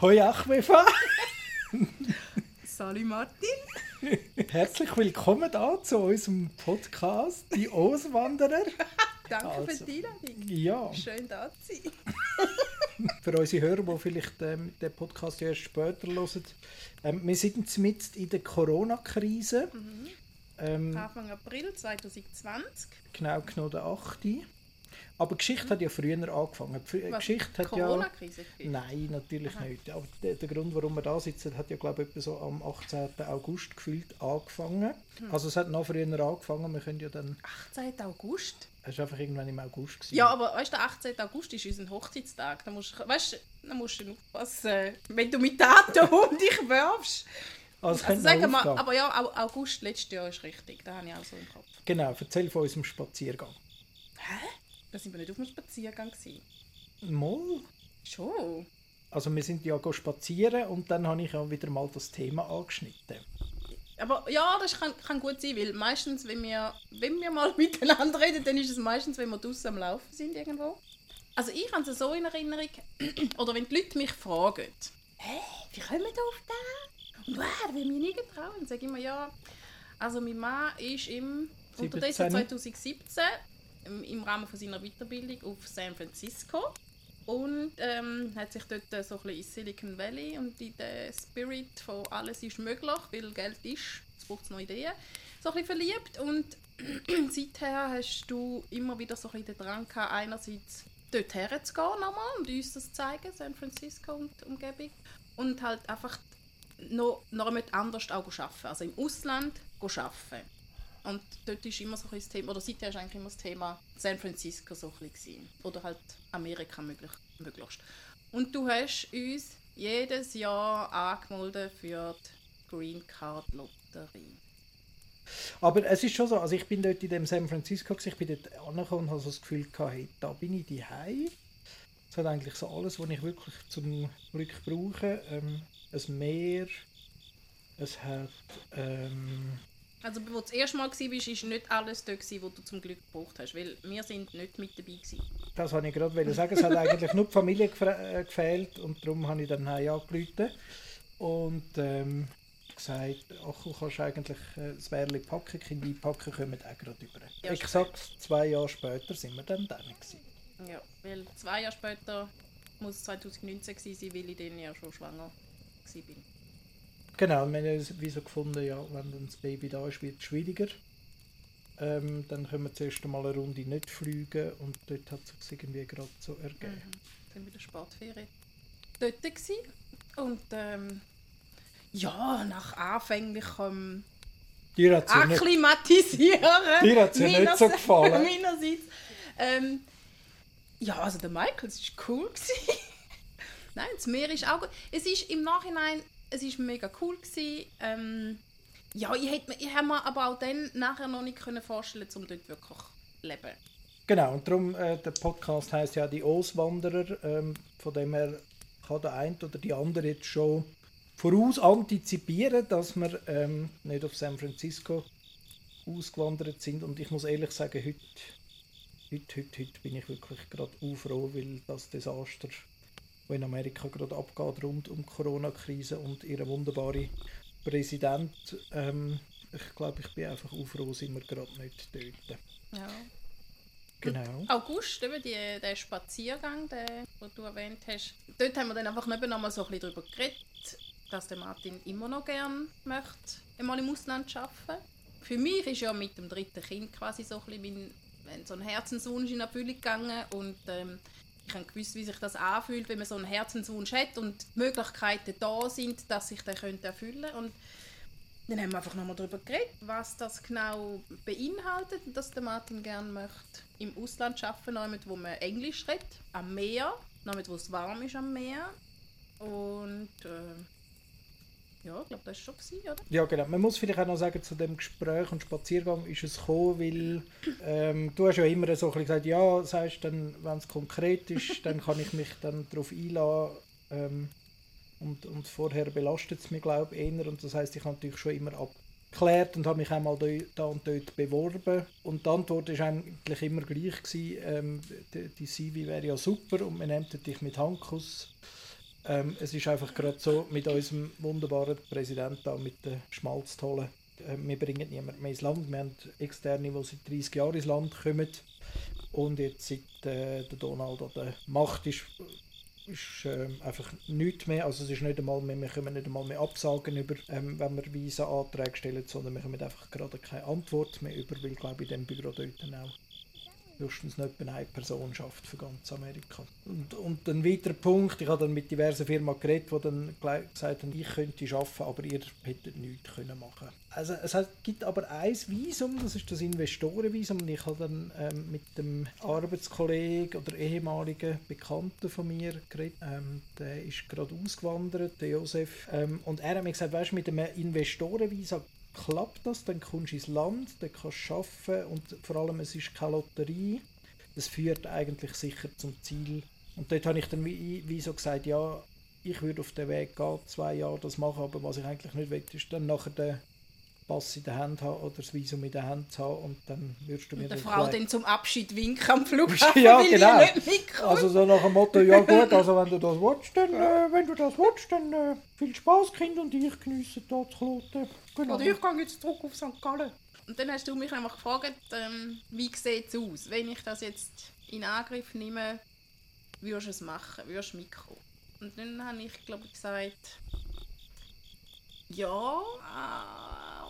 Hoi Achmefa! Salut Martin! Herzlich willkommen da zu unserem Podcast, die Auswanderer. Danke Also, für die Einladung. Ja, Schön da zu sein. für unsere Hörer, die vielleicht ähm, den Podcast erst später hören. Ähm, wir sind mitten in der Corona-Krise. Ähm, Anfang April 2020. genau genommen der 8. Aber die Geschichte hat ja früher angefangen. Die Was, Geschichte hat ja... Nein, natürlich Aha. nicht. Aber der, der Grund, warum wir da sitzen, hat ja glaube ich so am 18. August gefühlt angefangen. Hm. Also es hat noch früher angefangen. Wir können ja dann... 18. August? Es war einfach irgendwann im August. Gewesen. Ja, aber weißt du, der 18. August ist unser Hochzeitstag. Da musst, du- weißt, da musst du aufpassen, wenn du mit Daten um dich wirfst. also, Also sagen wir, aber ja, Au- August letztes Jahr ist richtig. Da habe ich auch so im Kopf. Genau, erzähl von unserem Spaziergang. Hä? Da sind wir nicht auf einem Spaziergang. Gewesen. Mal. Schon? Also wir sind ja go spazieren und dann habe ich ja wieder mal das Thema angeschnitten. Aber ja, das kann, kann gut sein, weil meistens, wenn wir, wenn wir mal miteinander reden, dann ist es meistens, wenn wir draußen am Laufen sind irgendwo. Also ich habe es so in Erinnerung, oder wenn die Leute mich fragen, «Hä, wie kommen wir auf das?» Und «Wow, will mich nie getrauen?» Dann sage ich immer, ja, also mein Mann ist im, unterdessen 17. 2017 im, Rahmen von seiner Weiterbildung auf San Francisco und ähm, hat sich dort äh, so ein bisschen in Silicon Valley und in den Spirit von alles ist möglich, weil Geld ist, es braucht noch Ideen, so ein bisschen verliebt und seither hast du immer wieder so ein bisschen den Drang gehabt, einerseits dort herzugehen nochmal und uns das zu zeigen, San Francisco und Umgebung und halt einfach noch, noch anders auch arbeiten, also im Ausland arbeiten. Und dort ist immer so ein das Thema, oder seither ist eigentlich immer das Thema San Francisco so ein bisschen. Oder halt Amerika möglich, möglichst. Und du hast uns jedes Jahr angemeldet für die Green Card Lotterie. Aber es ist schon so, also ich bin dort in dem San Francisco, ich bin dort angekommen und habe so das Gefühl gehabt, hey, da bin ich daheim. Es hat eigentlich so alles, was ich wirklich zum Glück brauche. Ähm, ein Meer, es hat... Ähm, Also, wo du das erste Mal warst, war nicht alles gewesen, was du zum Glück gebraucht hast. Weil wir sind nicht mit dabei gewesen. Das wollte ich gerade sagen. Es hat eigentlich nur die Familie äh, gefehlt und darum habe ich dann angerufen und ähm, gesagt, ach, du kannst eigentlich äh, das Wärli packen, Kinder einpacken, kommen auch gerade über. Ja, Exakt zwei Jahre später sind wir dann da. Ja, weil zwei Jahre später muss es 2019 gewesen sein, weil ich dann ja schon schwanger war. Genau, wir haben ja wie so gefunden, ja, wenn dann das Baby da ist, wird es schwieriger. Ähm, dann können wir zuerst einmal eine Runde nicht fliegen und dort hat es sich irgendwie gerade so ergeben. Mhm. Dann wieder Sportferien dort gewesen. Und ähm, ja, nach anfänglichem Dir hat es ja nicht, Akklimatisieren. dir hat's ja nicht meinerseits- so gefallen. Meinerseits. Ähm, ja, also der Michael, es war cool. Nein, das Meer ist auch gut. Es ist im Nachhinein, es ist mega cool. Ähm, ja, ich hätte mir- ich habe mir aber auch dann nachher noch nicht können vorstellen, um dort wirklich zu leben. Genau, und darum, äh, der Podcast heißt ja die Auswanderer. Ähm, von dem her kann der eine oder die andere jetzt schon voraus antizipieren, dass wir ähm, nicht auf San Francisco ausgewandert sind. Und ich muss ehrlich sagen, heute, heute, heute, heute bin ich wirklich gerade froh, weil das Desaster, das in Amerika gerade abgeht rund um die Corona-Krise und ihre wunderbare Präsident, ähm, ich glaube, ich bin einfach froh, sind wir gerade nicht dort. Ja. Genau. August, eben die, der Spaziergang, den, du erwähnt hast, dort haben wir dann einfach eben noch mal so ein bisschen darüber geredet, dass der Martin immer noch gerne möchte, einmal im Ausland arbeiten. Für mich ist ja mit dem dritten Kind quasi so ein bisschen mein, so ein Herzenswunsch in Erfüllung gegangen und ähm, ich habe gewusst, wie sich das anfühlt, wenn man so einen Herzenswunsch hat und die Möglichkeiten da sind, dass sich der könnte erfüllen und dann haben wir einfach nochmal darüber geredet, was das genau beinhaltet dass der Martin gerne möchte im Ausland arbeiten, wo man Englisch redet, am Meer, noch wo es warm ist am Meer. Und äh, ja, ich glaube, das war schon, gewesen, oder? Ja, genau. Man muss vielleicht auch noch sagen, zu dem Gespräch und Spaziergang ist es gekommen, weil ähm, du hast ja immer so ein bisschen gesagt, ja, sagst dann, wenn es konkret ist, dann kann ich mich dann darauf einladen. Ähm, und, und vorher belastet es mich, glaube ich, eher. Und das heißt, ich habe natürlich schon immer abgeklärt und habe mich auch mal da, und dort beworben. Und die Antwort war eigentlich immer gleich. Gewesen, ähm, die, die CV wäre ja super und man nimmt dich mit Handkuss. Ähm, es ist einfach gerade so mit unserem wunderbaren Präsidenten, da, mit der Schmalztolle. Äh, wir bringen niemanden mehr ins Land. Wir haben Externe, die seit 30 Jahren ins Land kommen. Und jetzt seit äh, der Donald an der Macht ist, ist äh, einfach nichts mehr. Also es ist nicht einmal mehr, wir können nicht einmal mehr Absagen über, ähm, wenn wir Visa-Anträge stellen, sondern wir haben einfach gerade keine Antwort mehr über, weil glaube ich in dem Büro dort auch höchstens nicht eine Person schafft für ganz Amerika. Und, und ein weiterer Punkt, ich habe dann mit diversen Firmen geredet, die dann gesagt haben, ich könnte arbeiten, aber ihr hättet nichts können machen. Also es gibt aber ein Visum, das ist das Investorenvisum und ich habe dann ähm, mit dem Arbeitskollegen oder ehemaligen Bekannten von mir geredet, ähm, der ist gerade ausgewandert, der Josef, ähm, und er hat mir gesagt, weißt, mit einem Investorenvisum klappt das, dann kommst du ins Land, dann kannst du arbeiten und vor allem es ist keine Lotterie. Das führt eigentlich sicher zum Ziel. Und dort habe ich dann wie, wie so gesagt, ja, ich würde auf den Weg gehen, zwei Jahre das machen, aber was ich eigentlich nicht will, ist dann nachher den Pass in der Hand haben oder das Visum in der Hand zu haben und dann würdest du mir und der Frau dann zum Abschied winken am Flughafen, ja, genau. Also so nach dem Motto, ja gut, also wenn du das willst, dann, äh, wenn du das willst, dann äh, viel Spaß, Kind und ich geniessen da zu Kloten. Genau. Oder ich gehe jetzt zurück auf St. Gallen. Und dann hast du mich einfach gefragt, ähm, wie sieht es aus? Wenn ich das jetzt in Angriff nehme, würdest du es machen? Würdest du mitkommen? Und dann habe ich, glaube ich, gesagt, ja,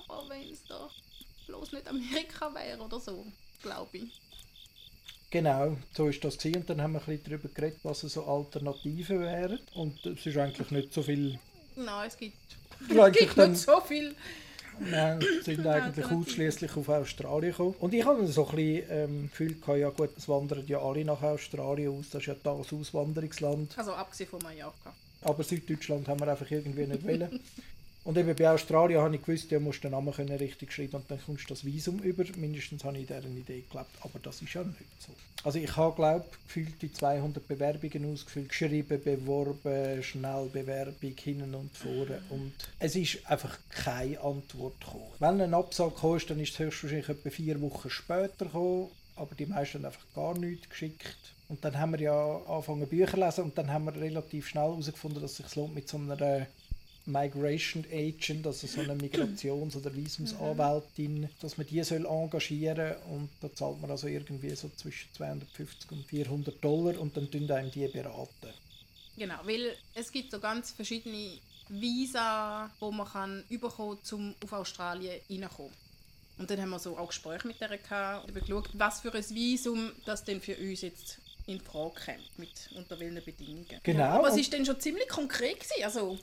aber wenn es doch bloß nicht Amerika wäre oder so, glaube ich. Genau, so ist das gewesen. Und dann haben wir ein bisschen darüber geredet, was so Alternativen wären. Und es ist eigentlich nicht so viel... Nein, es gibt, es gibt nicht so viel... Nein, sind eigentlich ausschließlich auf Australien gekommen. Und ich hatte so ein bisschen ähm, Gefühl, gehabt, ja gut, es wandern ja alle nach Australien aus, das ist ja das Auswanderungsland. Also abgesehen von Mallorca. Aber Süddeutschland haben wir einfach irgendwie nicht wollen. Und eben bei Australien habe ich gewusst, du musst den Namen können richtig schreiben und dann kommst du das Visum über. Mindestens habe ich deren Idee geglaubt, aber das ist ja nicht so. Also ich habe, glaube gefühlt die 200 Bewerbungen ausgefüllt, geschrieben, beworben, schnell Bewerbung, hinten und vorne und es ist einfach keine Antwort gekommen. Wenn ein Absag kam, dann ist es höchstwahrscheinlich etwa vier Wochen später gekommen, aber die meisten haben einfach gar nichts geschickt. Und dann haben wir ja angefangen Bücher zu lesen und dann haben wir relativ schnell herausgefunden, dass es sich lohnt mit so einer Migration Agent, also so eine Migrations- oder Visumsanwältin, dass man die soll engagieren und da zahlt man also irgendwie so zwischen 250 und 400 Dollar und dann tun einem die beraten. Genau, weil es gibt so ganz verschiedene Visa, wo man kann überkommen, um auf Australien reinzukommen. Und dann haben wir so auch Gespräche mit der gehabt, und geschaut, was für ein Visum das denn für uns jetzt in Frage kommt, mit unter welchen Bedingungen. Genau. Ja, aber es ist dann schon ziemlich konkret gewesen. Also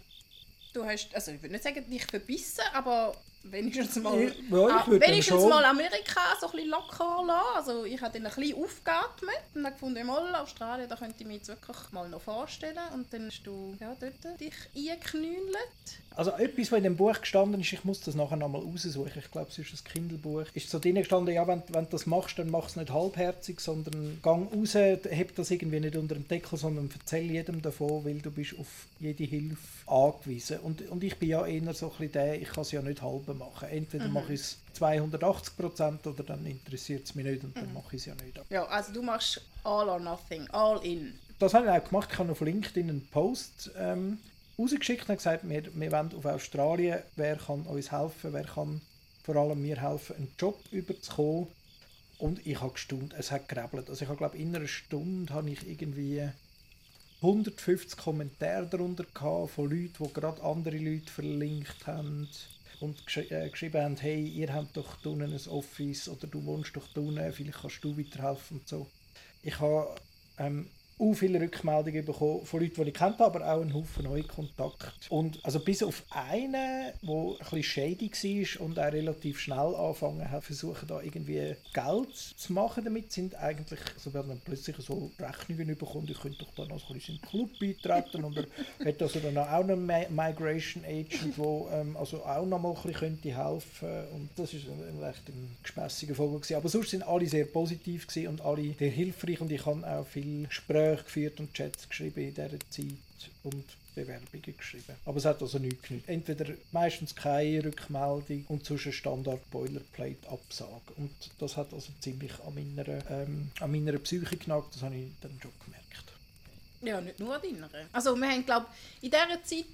du hast, also ich würde nicht sagen, dich verbissen, aber wenigstens mal, ja, ah, wenigstens mal Amerika so ein bisschen locker lassen. Also ich habe dann ein bisschen aufgeatmet und dann gefunden, mal Australien, da könnte ich mir jetzt wirklich mal noch vorstellen. Und dann hast du ja, dort dich eingeknüllt. Also etwas, was in dem Buch gestanden ist, ich muss das nachher nochmal raussuchen, ich glaube, es ist ein Kindle-Buch, ist so drin gestanden, ja, wenn, wenn du das machst, dann mach es nicht halbherzig, sondern gang raus, heb das irgendwie nicht unter dem Deckel, sondern erzähl jedem davon, weil du bist auf jede Hilfe angewiesen. Und, und ich bin ja eher so ein bisschen der, ich kann es ja nicht halb machen. Entweder mhm. mache ich es 280 Prozent oder dann interessiert es mich nicht und dann mhm. mache ich es ja nicht. Ja, also du machst all or nothing, all in. Das habe ich auch gemacht. Ich habe auf LinkedIn einen Post ähm, rausgeschickt und gesagt, wir, wir wollen auf Australien, wer kann uns helfen, wer kann vor allem mir helfen, einen Job überzukommen. Und ich habe gestaunt, es hat gerebelt. Also ich habe glaube in einer Stunde habe ich irgendwie 150 Kommentare darunter gehabt von Leuten, die gerade andere Leute verlinkt haben und gesch äh, geschrieben haben, hey, ihr habt doch unten ein Office oder du wohnst doch unten, vielleicht kannst du weiterhelfen und so. Ich habe ähm, auch viele Rückmeldungen bekommen von Leuten, die ich kennt aber auch einen Haufen neue Kontakte. Und also bis auf einen, der ein bisschen shady war und auch relativ schnell angefangen hat, versuchen da irgendwie Geld zu machen damit, sind eigentlich, also werden dann plötzlich so Rechnungen bekommen, ich könnte doch dann noch ein bisschen in den Club beitreten und er hat also dann auch einen Migration Agent, der ähm, also auch noch mal ein bisschen könnte helfen und das ist ein, recht ein gespässiger Vogel gewesen. Aber sonst sind alle sehr positiv und alle sehr hilfreich und ich habe auch viel Gespräche Gespräche geführt und Chats geschrieben in dieser Zeit und Bewerbungen geschrieben. Aber es hat also nichts genügt. Entweder meistens keine Rückmeldung und eine Standard Boilerplate Absage. Und das hat also ziemlich an meiner, ähm, an meiner Psyche genagt, das habe ich dann schon gemerkt. Ja, nicht nur an deiner. Also wir haben, glaube in dieser Zeit,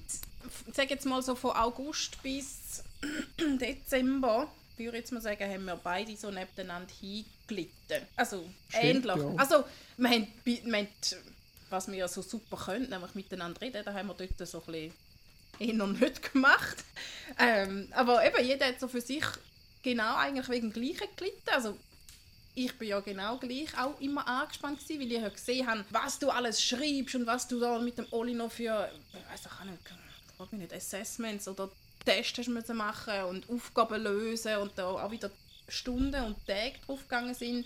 ich sage jetzt mal so von August bis Dezember, würde ich jetzt mal sagen, haben wir beide so nebeneinander hingelitten. Also Stimmt, ähnlich. ja. Also wir haben, wir haben, was wir ja so super können, nämlich miteinander reden, da haben wir dort so ein bisschen eher nicht gemacht. Ähm, aber eben, jeder hat so für sich genau eigentlich wegen dem Gleichen gelitten. Also ich bin ja genau gleich auch immer angespannt gewesen, weil ich ja gesehen habe, was du alles schreibst und was du da mit dem Oli noch für, ich weiß auch nicht, mich nicht, Assessments oder Tests hast müssen machen und Aufgaben lösen und da auch wieder Stunden und Tage draufgegangen sind,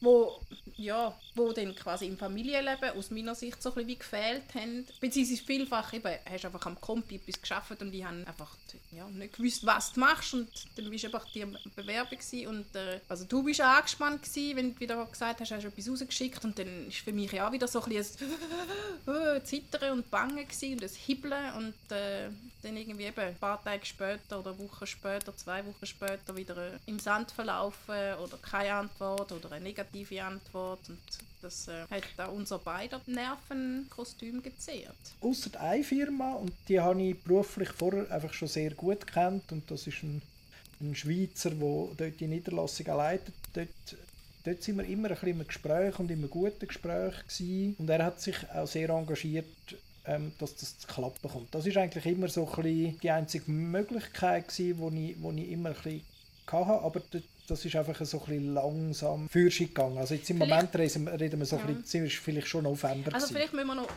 wo, ja, wo dann quasi im Familienleben aus meiner Sicht so ein bisschen wie gefehlt haben. Beziehungsweise vielfach eben, hast einfach am Kompi etwas geschafft und die haben einfach ja, nicht gewusst, was du machst und dann bist du einfach die Bewerbung und äh, also du bist angespannt gewesen, wenn du wieder gesagt hast, hast du etwas rausgeschickt und dann ist für mich ja auch wieder so ein bisschen ein äh, Zittern und Bangen gewesen und ein Hibbeln und äh, dann irgendwie eben ein paar Tage später oder Wochen später, zwei Wochen später wieder äh, im Sand verlaufen oder keine Antwort oder eine negative Antwort und das äh, hat auch unser beider Nervenkostüm gezehrt. Außer eine Firma, und die habe ich beruflich vorher einfach schon sehr gut kennt und das ist ein, ein Schweizer, der dort die Niederlassung leitet. Dort, dort sind wir immer ein bisschen im Gespräch und immer guten Gespräch gewesen. und er hat sich auch sehr engagiert, ähm, dass das zu klappen kommt. Das ist eigentlich immer so ein bisschen die einzige Möglichkeit gewesen, wo ich, wo ich immer ein bisschen hatte, aber dort das ist einfach so ein bisschen langsam Fürschig gegangen. Also jetzt im Vielleicht- Moment reden, reden wir so ein bisschen, ist vielleicht schon November Also gewesen. vielleicht müssen wir noch,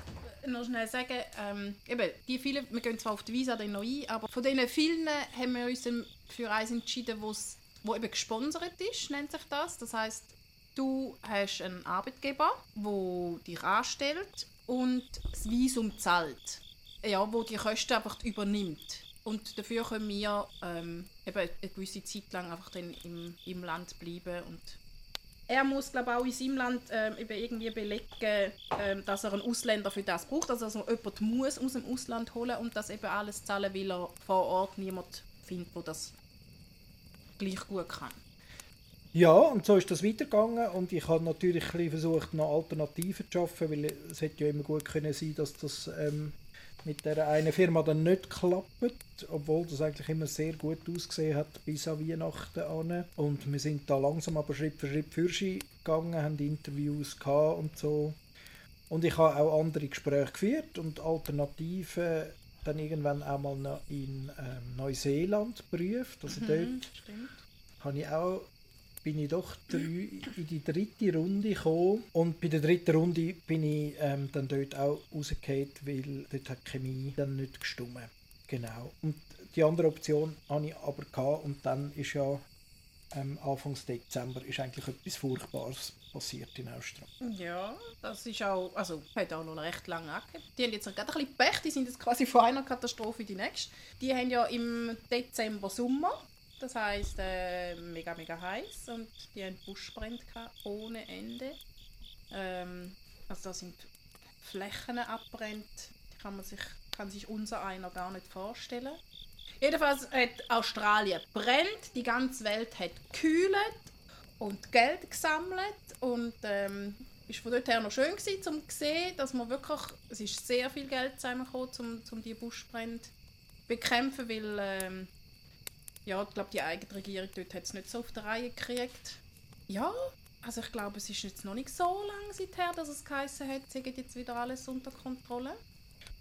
noch schnell sagen, ähm, eben, die vielen, wir gehen zwar auf die Visa dann noch ein, aber von diesen vielen haben wir uns für eins entschieden, wo's, wo eben gesponsert ist, nennt sich das. Das heißt, du hast einen Arbeitgeber, der dich anstellt und das Visum zahlt. Ja, wo die Kosten einfach übernimmt. Und dafür können wir ähm, eben eine gewisse Zeit lang einfach dann im, im Land bleiben und er muss, glaube auch in seinem Land ähm, irgendwie belegen, ähm, dass er einen Ausländer für das braucht, also dass er jemanden muss aus dem Ausland holen und das eben alles zahlen, weil er vor Ort niemand findet, der das gleich gut kann. Ja, und so ist das weitergegangen und ich habe natürlich versucht, noch Alternativen zu schaffen, weil es hätte ja immer gut können sein, dass das ähm, mit der einen Firma dann nicht klappt, obwohl das eigentlich immer sehr gut ausgesehen hat bis an Weihnachten an. Und wir sind da langsam aber Schritt für Schritt Fürschi gegangen, haben Interviews gehabt und so. Und ich habe auch andere Gespräche geführt und Alternativen dann irgendwann auch mal in ähm, Neuseeland geprüft. Also dort Stimmt. habe ich auch, bin ich doch drei, in die dritte Runde gekommen. Und bei der dritten Runde bin ich ähm, dann dort auch rausgefallen, weil dort hat die Chemie dann nicht gestimmt. Genau. Und die andere Option habe ich aber gehabt und dann ist ja ähm, Anfangs Dezember ist eigentlich etwas Furchtbares passiert in Australien. Ja, das ist auch, also hat auch noch recht lange angehört. Die haben jetzt gerade ein bisschen Pech, die sind jetzt quasi von einer Katastrophe in die nächste. Die haben ja im Dezember Sommer, das heisst äh, mega, mega heiß und die Buschbrände gehabt, ohne Ende. Ähm, also da sind Flächen abbrennt, die kann man sich, kann sich unser einer gar nicht vorstellen. Jedenfalls hat Australien brennt, die ganze Welt hat gekühlt und Geld gesammelt und ähm, ist von dort her noch schön gewesen, zu sehen, dass man wirklich, es ist sehr viel Geld zusammengekommen, um, um die Buschbrände bekämpfen, weil ähm, ja, ich glaube, die eigene Regierung dort hat es nicht so auf der Reihe gekriegt. Ja, also ich glaube, es ist jetzt noch nicht so lange seither, dass es geheißen hat, sie geht jetzt wieder alles unter Kontrolle.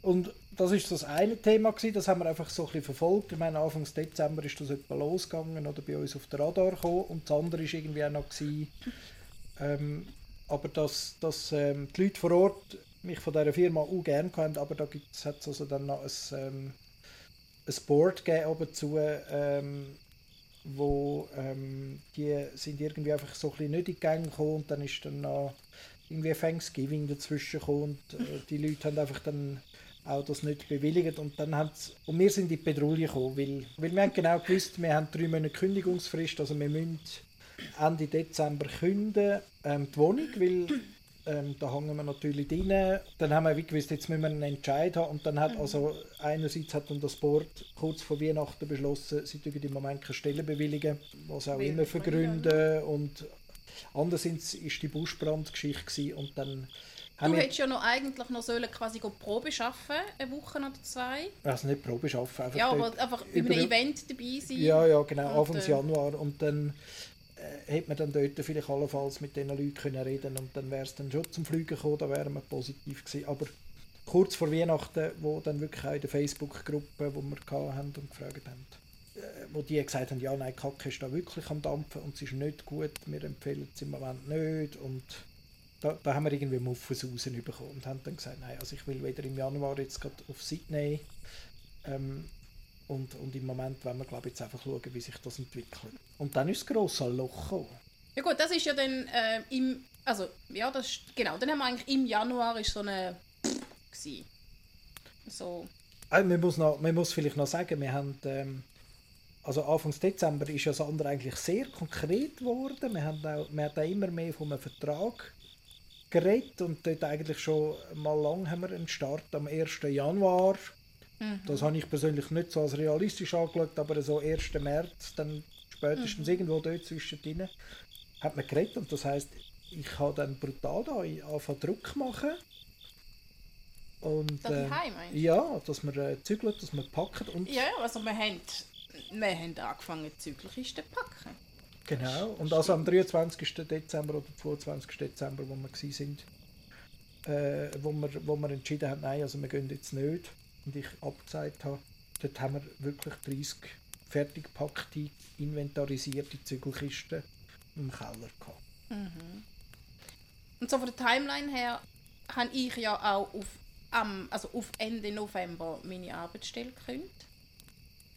Und das ist das eine Thema gewesen, das haben wir einfach so ein bisschen verfolgt. Ich meine, Anfang Dezember ist das etwa losgegangen oder bei uns auf den Radar gekommen und das andere ist irgendwie auch noch gewesen, ähm, aber dass, dass ähm, die Leute vor Ort mich von dieser Firma auch gerne haben, aber da gibt es also dann noch ein, ähm, ein Board gegeben oben zu, ähm, wo ähm, die sind irgendwie einfach so ein bisschen nicht in die Gänge gekommen und dann ist dann noch irgendwie Thanksgiving dazwischen gekommen und äh, die Leute haben einfach dann auch das nicht bewilligt und dann haben und wir sind in die Pedrouille gekommen, weil, weil wir haben genau gewusst, wir haben drei Monate Kündigungsfrist, also wir müssen Ende Dezember künden, ähm, die Wohnung, weil ähm, da hängen wir natürlich drin. Dann haben wir wie gewusst, jetzt müssen wir einen Entscheid haben und dann hat also einerseits hat dann das Board kurz vor Weihnachten beschlossen, sie dürfen im Moment keine Stelle bewilligen, was auch Weil immer für Gründe, Gründe und andererseits ist die Buschbrandgeschichte und dann Du hättest ja noch eigentlich noch sollen quasi Probe schaffen, eine Woche oder zwei. Also nicht Probe schaffen, einfach, ja, aber einfach über ein Event dabei sein. Ja, ja, genau, Anfang äh, Januar und dann äh, hätte man dann dort vielleicht allenfalls mit diesen Leuten können reden und dann wäre es dann schon zum Fliegen gekommen, da wären wir positiv gewesen. Aber kurz vor Weihnachten, wo dann wirklich auch in der Facebook-Gruppe, wo wir hatten und gefragt haben, äh, wo die gesagt haben, ja, nein, Kacke ist da wirklich am Dampfen und es ist nicht gut, wir empfehlen es im Moment nicht und da, da haben wir irgendwie Muffus rausbekommen und haben dann gesagt, nein, also ich will wieder im Januar jetzt gerade auf Sydney ähm, und, und im Moment wollen wir glaube jetzt einfach schauen, wie sich das entwickelt. Und dann ist das grosse Loch gekommen. Ja gut, das ist ja dann äh, im, also ja, das genau, dann haben wir eigentlich im Januar ist so eine gewesen. So. Also man, muss noch, man muss vielleicht noch sagen, wir haben ähm, also Anfang Dezember ist ja das andere eigentlich sehr konkret geworden. Wir haben auch, wir haben auch immer mehr von einem Vertrag geredet und dort eigentlich schon mal lang haben wir einen Start am 1. Januar. Mhm. Das habe ich persönlich nicht so als realistisch angeschaut, aber so 1. März, dann spätestens mhm. irgendwo dort zwischendrin, hat man geredet und das heißt, ich habe dann brutal da angefangen Druck machen. Und, äh, ja, dass wir äh, zügeln, dass wir packen. Und ja, also wir haben, wir haben angefangen, Zügelkisten zu packen. Genau, und also am 23. Dezember oder 22. Dezember, wo wir waren, äh, wo, wir, wo wir entschieden haben, nein, also wir gehen jetzt nicht und ich abgezeigt habe, dort haben wir wirklich 30 fertig gepackte, inventarisierte Zügelkisten im Keller gehabt. Mhm. Und so von der Timeline her habe ich ja auch auf, um, also auf Ende November meine Arbeitsstelle gekündigt.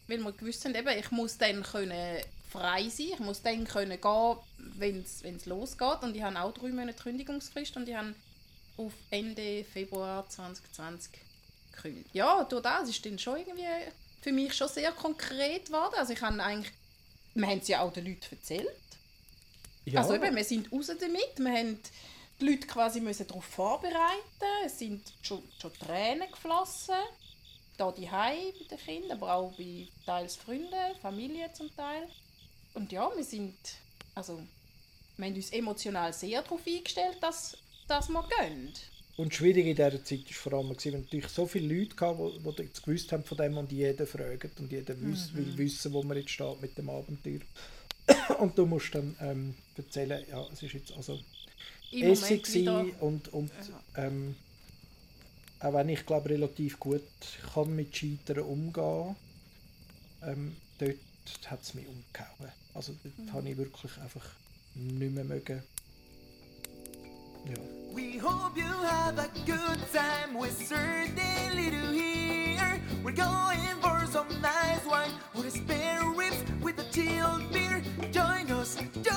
Weil wir gewusst haben, eben, ich muss dann können frei sein. Ich muss dann können gehen, wenn es losgeht. Und ich habe auch drei Monate Kündigungsfrist und ich habe auf Ende Februar 2020 gekündigt. Ja, durch das ist dann schon irgendwie für mich schon sehr konkret geworden. Also ich habe eigentlich, wir haben es ja auch den Leuten erzählt. Ja. Also eben, wir sind raus damit, wir haben die Leute quasi müssen darauf vorbereiten, es sind schon, schon Tränen geflossen, da die bei den Kindern, aber auch bei teils Freunden, Familie zum Teil. Und ja, wir sind, also, wir haben uns emotional sehr darauf eingestellt, dass, dass wir gehen. Und schwierig in dieser Zeit war vor allem, wenn natürlich so viele Leute hatten, die, die jetzt gewusst haben von dem und jeden fragen und jeder mhm. will wissen, wo man jetzt steht mit dem Abenteuer. und du musst dann ähm, erzählen, ja, es ist jetzt also Essig und, und ja. ähm, auch wenn ich glaube relativ gut kann mit Scheitern umgehen, ähm, dort hat es mich umgehauen. Also dort mhm. habe ich wirklich einfach nicht mehr mögen. Yeah. We hope you have a good time. We certainly do here. We're going for some nice wine or spare ribs with a chilled beer. Join us. Join